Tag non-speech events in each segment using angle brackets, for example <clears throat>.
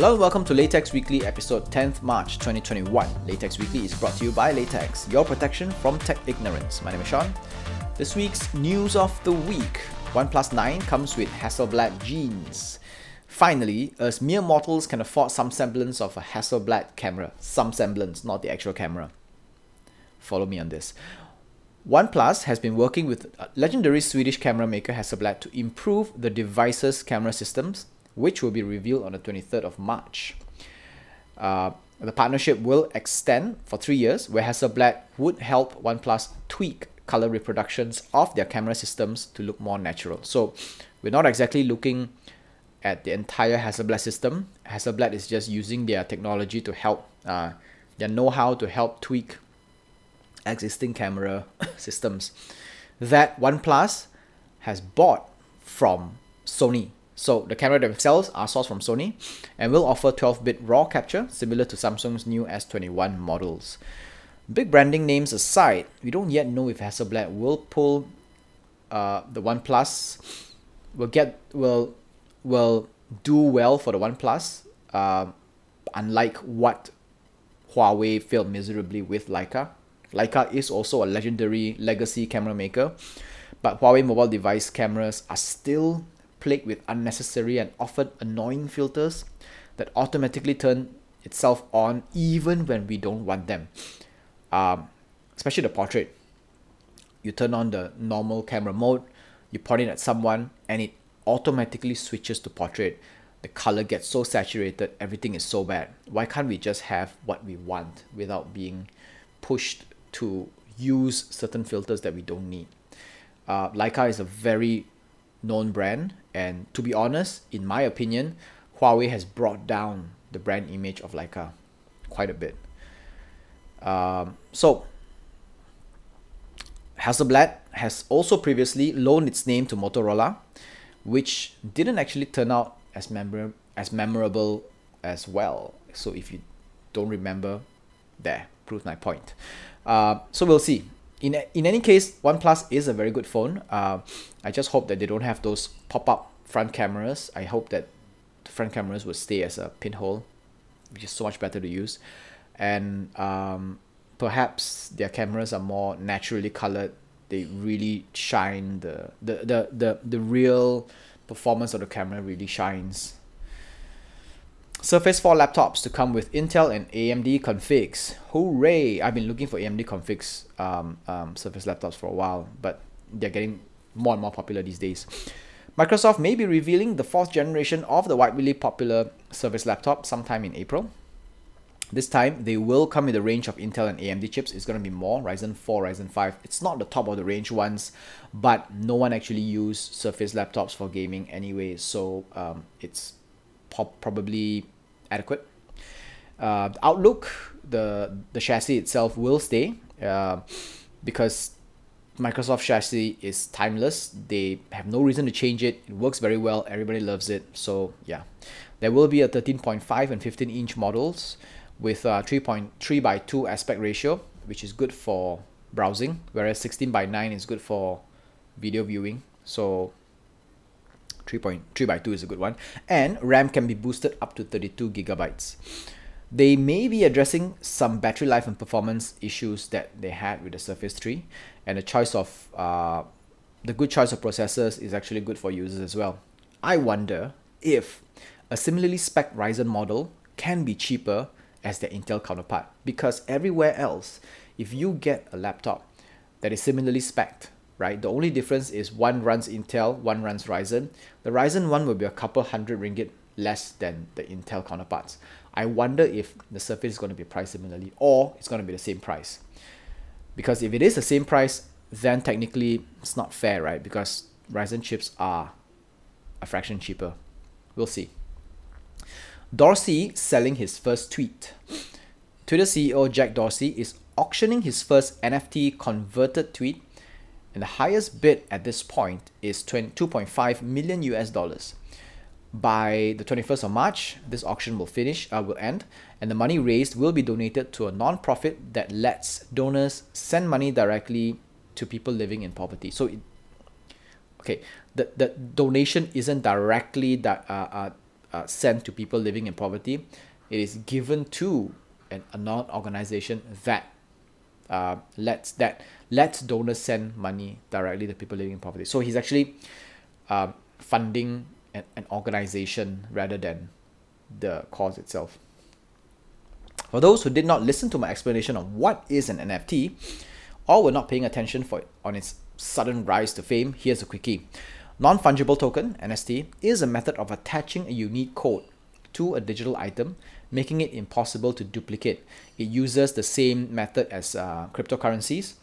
Hello and welcome to Latex Weekly episode 10th March 2021. Latex Weekly is brought to you by Latex, your protection from tech ignorance. My name is Sean. This week's news of the week OnePlus 9 comes with Hasselblad genes. Finally, as mere mortals can afford some semblance of a Hasselblad camera. Some semblance, not the actual camera. Follow me on this. OnePlus has been working with uh, legendary Swedish camera maker Hasselblad to improve the device's camera systems which will be revealed on the 23rd of March. Uh, the partnership will extend for three years, where Hasselblad would help OnePlus tweak color reproductions of their camera systems to look more natural. So we're not exactly looking at the entire Hasselblad system. Hasselblad is just using their technology to help, uh, their know-how to help tweak existing camera <laughs> systems that OnePlus has bought from Sony so the camera themselves are sourced from Sony and will offer 12-bit RAW capture similar to Samsung's new S21 models. Big branding names aside, we don't yet know if Hasselblad will pull uh, the OnePlus will get will will do well for the OnePlus, uh, unlike what Huawei failed miserably with Leica. Leica is also a legendary legacy camera maker, but Huawei mobile device cameras are still plagued with unnecessary and often annoying filters that automatically turn itself on even when we don't want them. Um, especially the portrait. You turn on the normal camera mode, you point it at someone, and it automatically switches to portrait. The color gets so saturated, everything is so bad. Why can't we just have what we want without being pushed to use certain filters that we don't need? Uh, Leica is a very known brand and to be honest, in my opinion, Huawei has brought down the brand image of Leica quite a bit. Um, so, Hasselblad has also previously loaned its name to Motorola, which didn't actually turn out as memor- as memorable as well. So if you don't remember, there proves my point. Uh, so we'll see in in any case, OnePlus is a very good phone. Uh, I just hope that they don't have those pop up front cameras. I hope that the front cameras will stay as a pinhole, which is so much better to use, and um, perhaps their cameras are more naturally colored. They really shine the the the the, the real performance of the camera really shines Surface 4 laptops to come with Intel and AMD configs. Hooray! I've been looking for AMD configs um, um, Surface laptops for a while, but they're getting more and more popular these days. Microsoft may be revealing the fourth generation of the widely popular Surface laptop sometime in April. This time, they will come with a range of Intel and AMD chips. It's going to be more Ryzen 4, Ryzen 5. It's not the top of the range ones, but no one actually used Surface laptops for gaming anyway, so um, it's probably adequate. Uh, Outlook, the the chassis itself will stay uh, because Microsoft chassis is timeless. They have no reason to change it. It works very well. Everybody loves it. So yeah, there will be a 13.5 and 15 inch models with a 3.3 by 2 aspect ratio, which is good for browsing, whereas 16 by 9 is good for video viewing. So 3.3 by 2 is a good one. And RAM can be boosted up to 32 gigabytes. They may be addressing some battery life and performance issues that they had with the Surface 3, and the choice of uh, the good choice of processors is actually good for users as well. I wonder if a similarly spec Ryzen model can be cheaper as their Intel counterpart because everywhere else, if you get a laptop that is similarly spec right? The only difference is one runs Intel, one runs Ryzen. The Ryzen one will be a couple hundred ringgit less than the Intel counterparts. I wonder if the Surface is going to be priced similarly or it's going to be the same price. Because if it is the same price, then technically it's not fair, right? Because Ryzen chips are a fraction cheaper. We'll see. Dorsey selling his first tweet. Twitter CEO Jack Dorsey is auctioning his first NFT converted tweet and the highest bid at this point is 2.5 million US dollars. By the 21st of March, this auction will finish, uh, will end, and the money raised will be donated to a non-profit that lets donors send money directly to people living in poverty. So, it, okay, the, the donation isn't directly that uh, uh, uh, sent to people living in poverty. It is given to an, a non-organization that uh, lets that lets donors send money directly to people living in poverty. So he's actually uh, funding an, an organization rather than the cause itself. For those who did not listen to my explanation of what is an NFT, or were not paying attention for on its sudden rise to fame, here's a quickie. Non-fungible token, NFT, is a method of attaching a unique code to a digital item, making it impossible to duplicate. It uses the same method as uh, cryptocurrencies.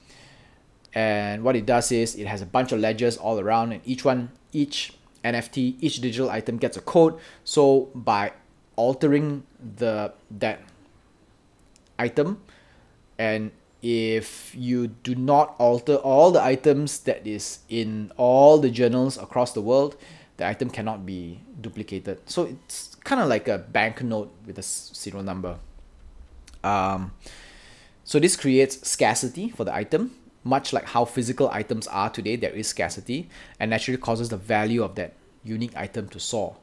And what it does is it has a bunch of ledgers all around, and each one, each NFT, each digital item gets a code. So by altering the that item, and if you do not alter all the items that is in all the journals across the world, the item cannot be duplicated. So it's kind of like a banknote with a serial number. Um, so this creates scarcity for the item, much like how physical items are today. There is scarcity, and naturally causes the value of that unique item to soar.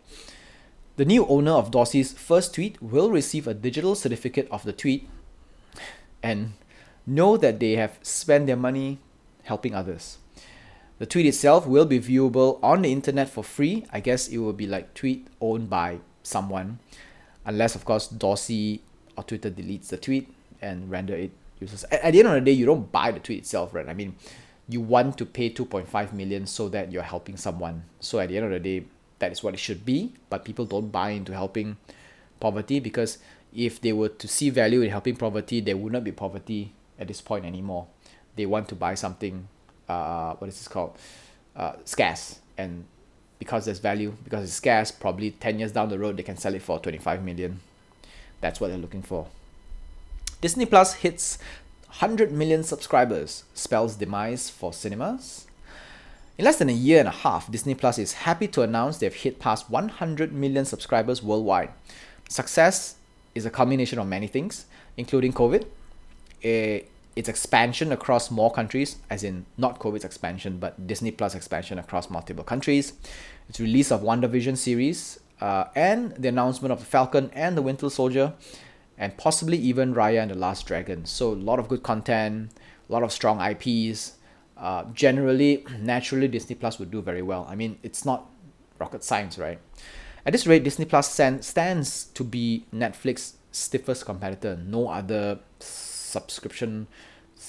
The new owner of Dorsey's first tweet will receive a digital certificate of the tweet, and know that they have spent their money helping others. The tweet itself will be viewable on the internet for free. I guess it will be like tweet owned by someone, unless of course Dorsey or Twitter deletes the tweet and render it useless. At, at the end of the day, you don't buy the tweet itself, right? I mean, you want to pay 2.5 million so that you're helping someone. So at the end of the day, that is what it should be. But people don't buy into helping poverty because if they were to see value in helping poverty, there would not be poverty at this point anymore. They want to buy something, uh, what is this called? Uh, scarce. And because there's value, because it's scarce, probably 10 years down the road, they can sell it for 25 million. That's what they're looking for. Disney Plus hits 100 million subscribers, spells demise for cinemas. In less than a year and a half, Disney Plus is happy to announce they've hit past 100 million subscribers worldwide. Success is a combination of many things, including COVID, a, its expansion across more countries, as in not COVID's expansion, but Disney Plus expansion across multiple countries, its release of WandaVision series, uh, and the announcement of the Falcon and the Winter Soldier, and possibly even Raya and the Last Dragon. So a lot of good content, a lot of strong IPs. Uh, generally, <clears throat> naturally, Disney Plus would do very well. I mean, it's not rocket science, right? At this rate, Disney Plus stands to be Netflix's stiffest competitor. No other subscription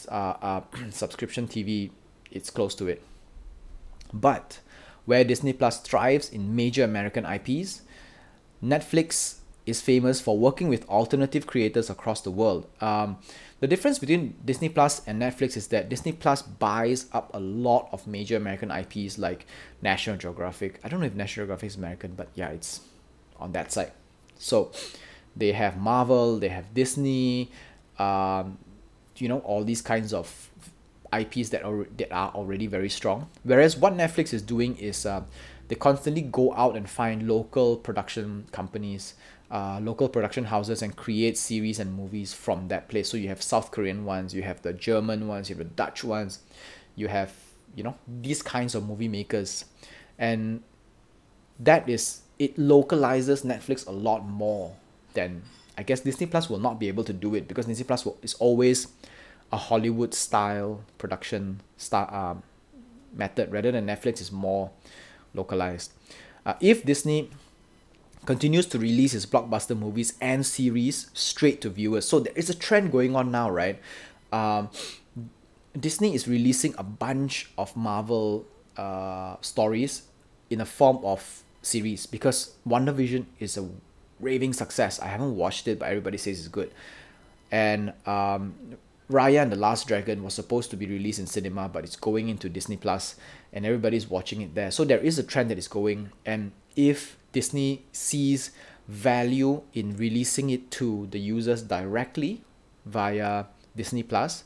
uh, uh, <clears throat> subscription TV it's close to it. But where Disney Plus thrives in major American IPs, Netflix is famous for working with alternative creators across the world. Um, the difference between Disney Plus and Netflix is that Disney Plus buys up a lot of major American IPs like National Geographic. I don't know if National Geographic is American, but yeah, it's on that side. So they have Marvel, they have Disney, um, you know all these kinds of IPs that are that are already very strong. Whereas what Netflix is doing is uh, they constantly go out and find local production companies, uh, local production houses, and create series and movies from that place. So you have South Korean ones, you have the German ones, you have the Dutch ones, you have you know these kinds of movie makers, and that is it localizes Netflix a lot more than I guess Disney Plus will not be able to do it because Disney Plus is always a Hollywood style production style um, method rather than Netflix is more localized. Uh, if Disney continues to release its blockbuster movies and series straight to viewers, so there is a trend going on now, right? Um, Disney is releasing a bunch of Marvel uh, stories in a form of series because WandaVision is a raving success. I haven't watched it, but everybody says it's good. And um, Raya and the Last Dragon was supposed to be released in cinema, but it's going into Disney Plus, and everybody's watching it there. So there is a trend that is going, and if Disney sees value in releasing it to the users directly via Disney Plus,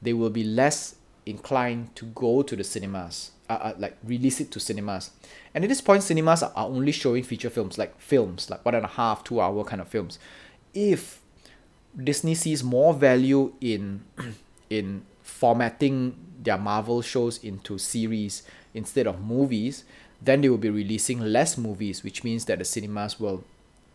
they will be less inclined to go to the cinemas, uh, uh, like release it to cinemas. And at this point, cinemas are only showing feature films, like films, like one and a half, two hour kind of films. If Disney sees more value in <clears throat> in formatting their Marvel shows into series instead of movies, then they will be releasing less movies, which means that the cinemas will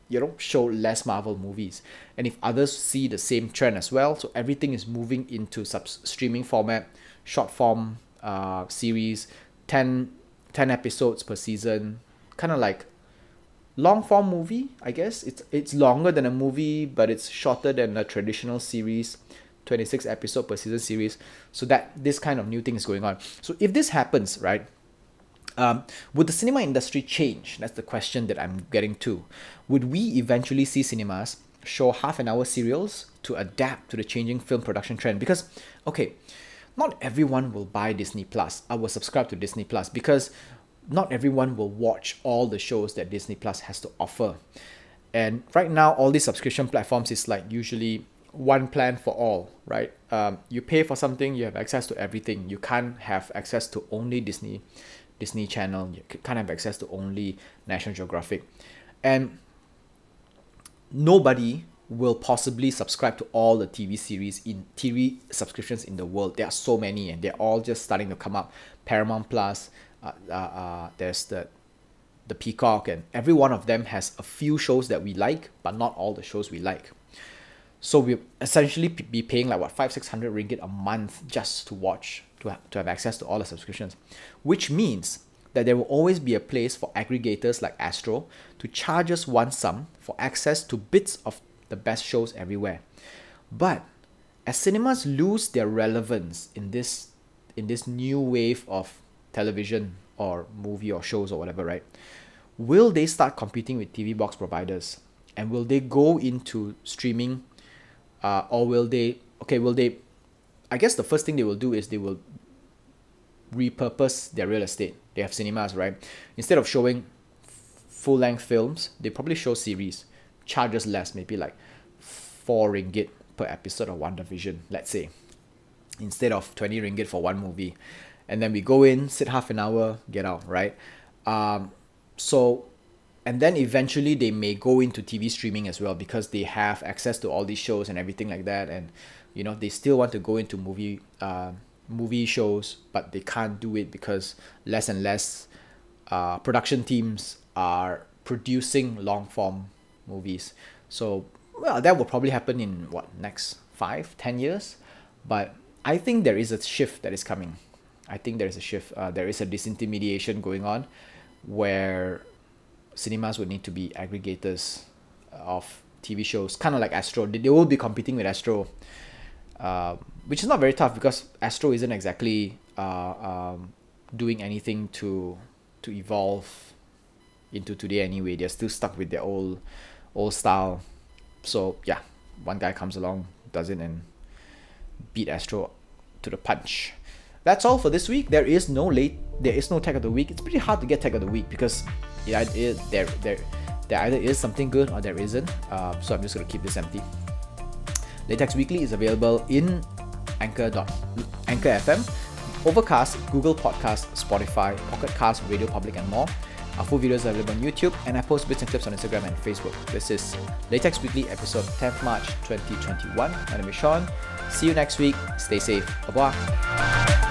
you know show less marvel movies and if others see the same trend as well so everything is moving into sub streaming format short form uh, series 10, 10 episodes per season kind of like long form movie i guess it's it's longer than a movie but it's shorter than a traditional series 26 episode per season series so that this kind of new thing is going on so if this happens right um, would the cinema industry change? That's the question that I'm getting to. Would we eventually see cinemas show half an hour serials to adapt to the changing film production trend? Because, okay, not everyone will buy Disney Plus. I will subscribe to Disney Plus because not everyone will watch all the shows that Disney Plus has to offer. And right now, all these subscription platforms is like usually one plan for all, right? Um, you pay for something, you have access to everything. You can't have access to only Disney Disney Channel. You can't have access to only National Geographic, and nobody will possibly subscribe to all the TV series in TV subscriptions in the world. There are so many, and they're all just starting to come up. Paramount Plus, uh, uh, uh, there's the the Peacock, and every one of them has a few shows that we like, but not all the shows we like. So we essentially be paying like what five six hundred ringgit a month just to watch to have, to have access to all the subscriptions, which means that there will always be a place for aggregators like Astro to charge us one sum for access to bits of the best shows everywhere. But as cinemas lose their relevance in this in this new wave of television or movie or shows or whatever, right? Will they start competing with TV box providers? And will they go into streaming uh, or will they okay will they I guess the first thing they will do is they will repurpose their real estate. They have cinemas, right? Instead of showing full length films, they probably show series, charges less, maybe like four ringgit per episode of WandaVision, let's say, instead of 20 ringgit for one movie. And then we go in, sit half an hour, get out, right? Um, so, and then eventually they may go into TV streaming as well because they have access to all these shows and everything like that. And you know they still want to go into movie uh, movie shows but they can't do it because less and less uh, production teams are producing long form movies. So well that will probably happen in what next five ten years. But i think there is a shift that is coming. I think there is a shift uh, there is a disintermediation going on where cinemas would need to be aggregators of tv shows kind of like astro. They, will be competing with astro uh, which is not very tough because Astro isn't exactly uh, um, doing anything to to evolve into today anyway. They're still stuck with their old old style. So yeah, one guy comes along, does it, and beat Astro to the punch. That's all for this week. There is no late. There is no tech of the week. It's pretty hard to get tech of the week because it, it there there there either is something good or there isn't. Uh, so I'm just gonna keep this empty. Latex Weekly is available in Anchor. Anchor FM, Overcast, Google Podcast, Spotify, Pocket Cast, Radio Public, and more. Our full videos are available on YouTube, and I post bits and clips on Instagram and Facebook. This is Latex Weekly, episode 10th March 2021. My name is Sean. See you next week. Stay safe. Bye bye.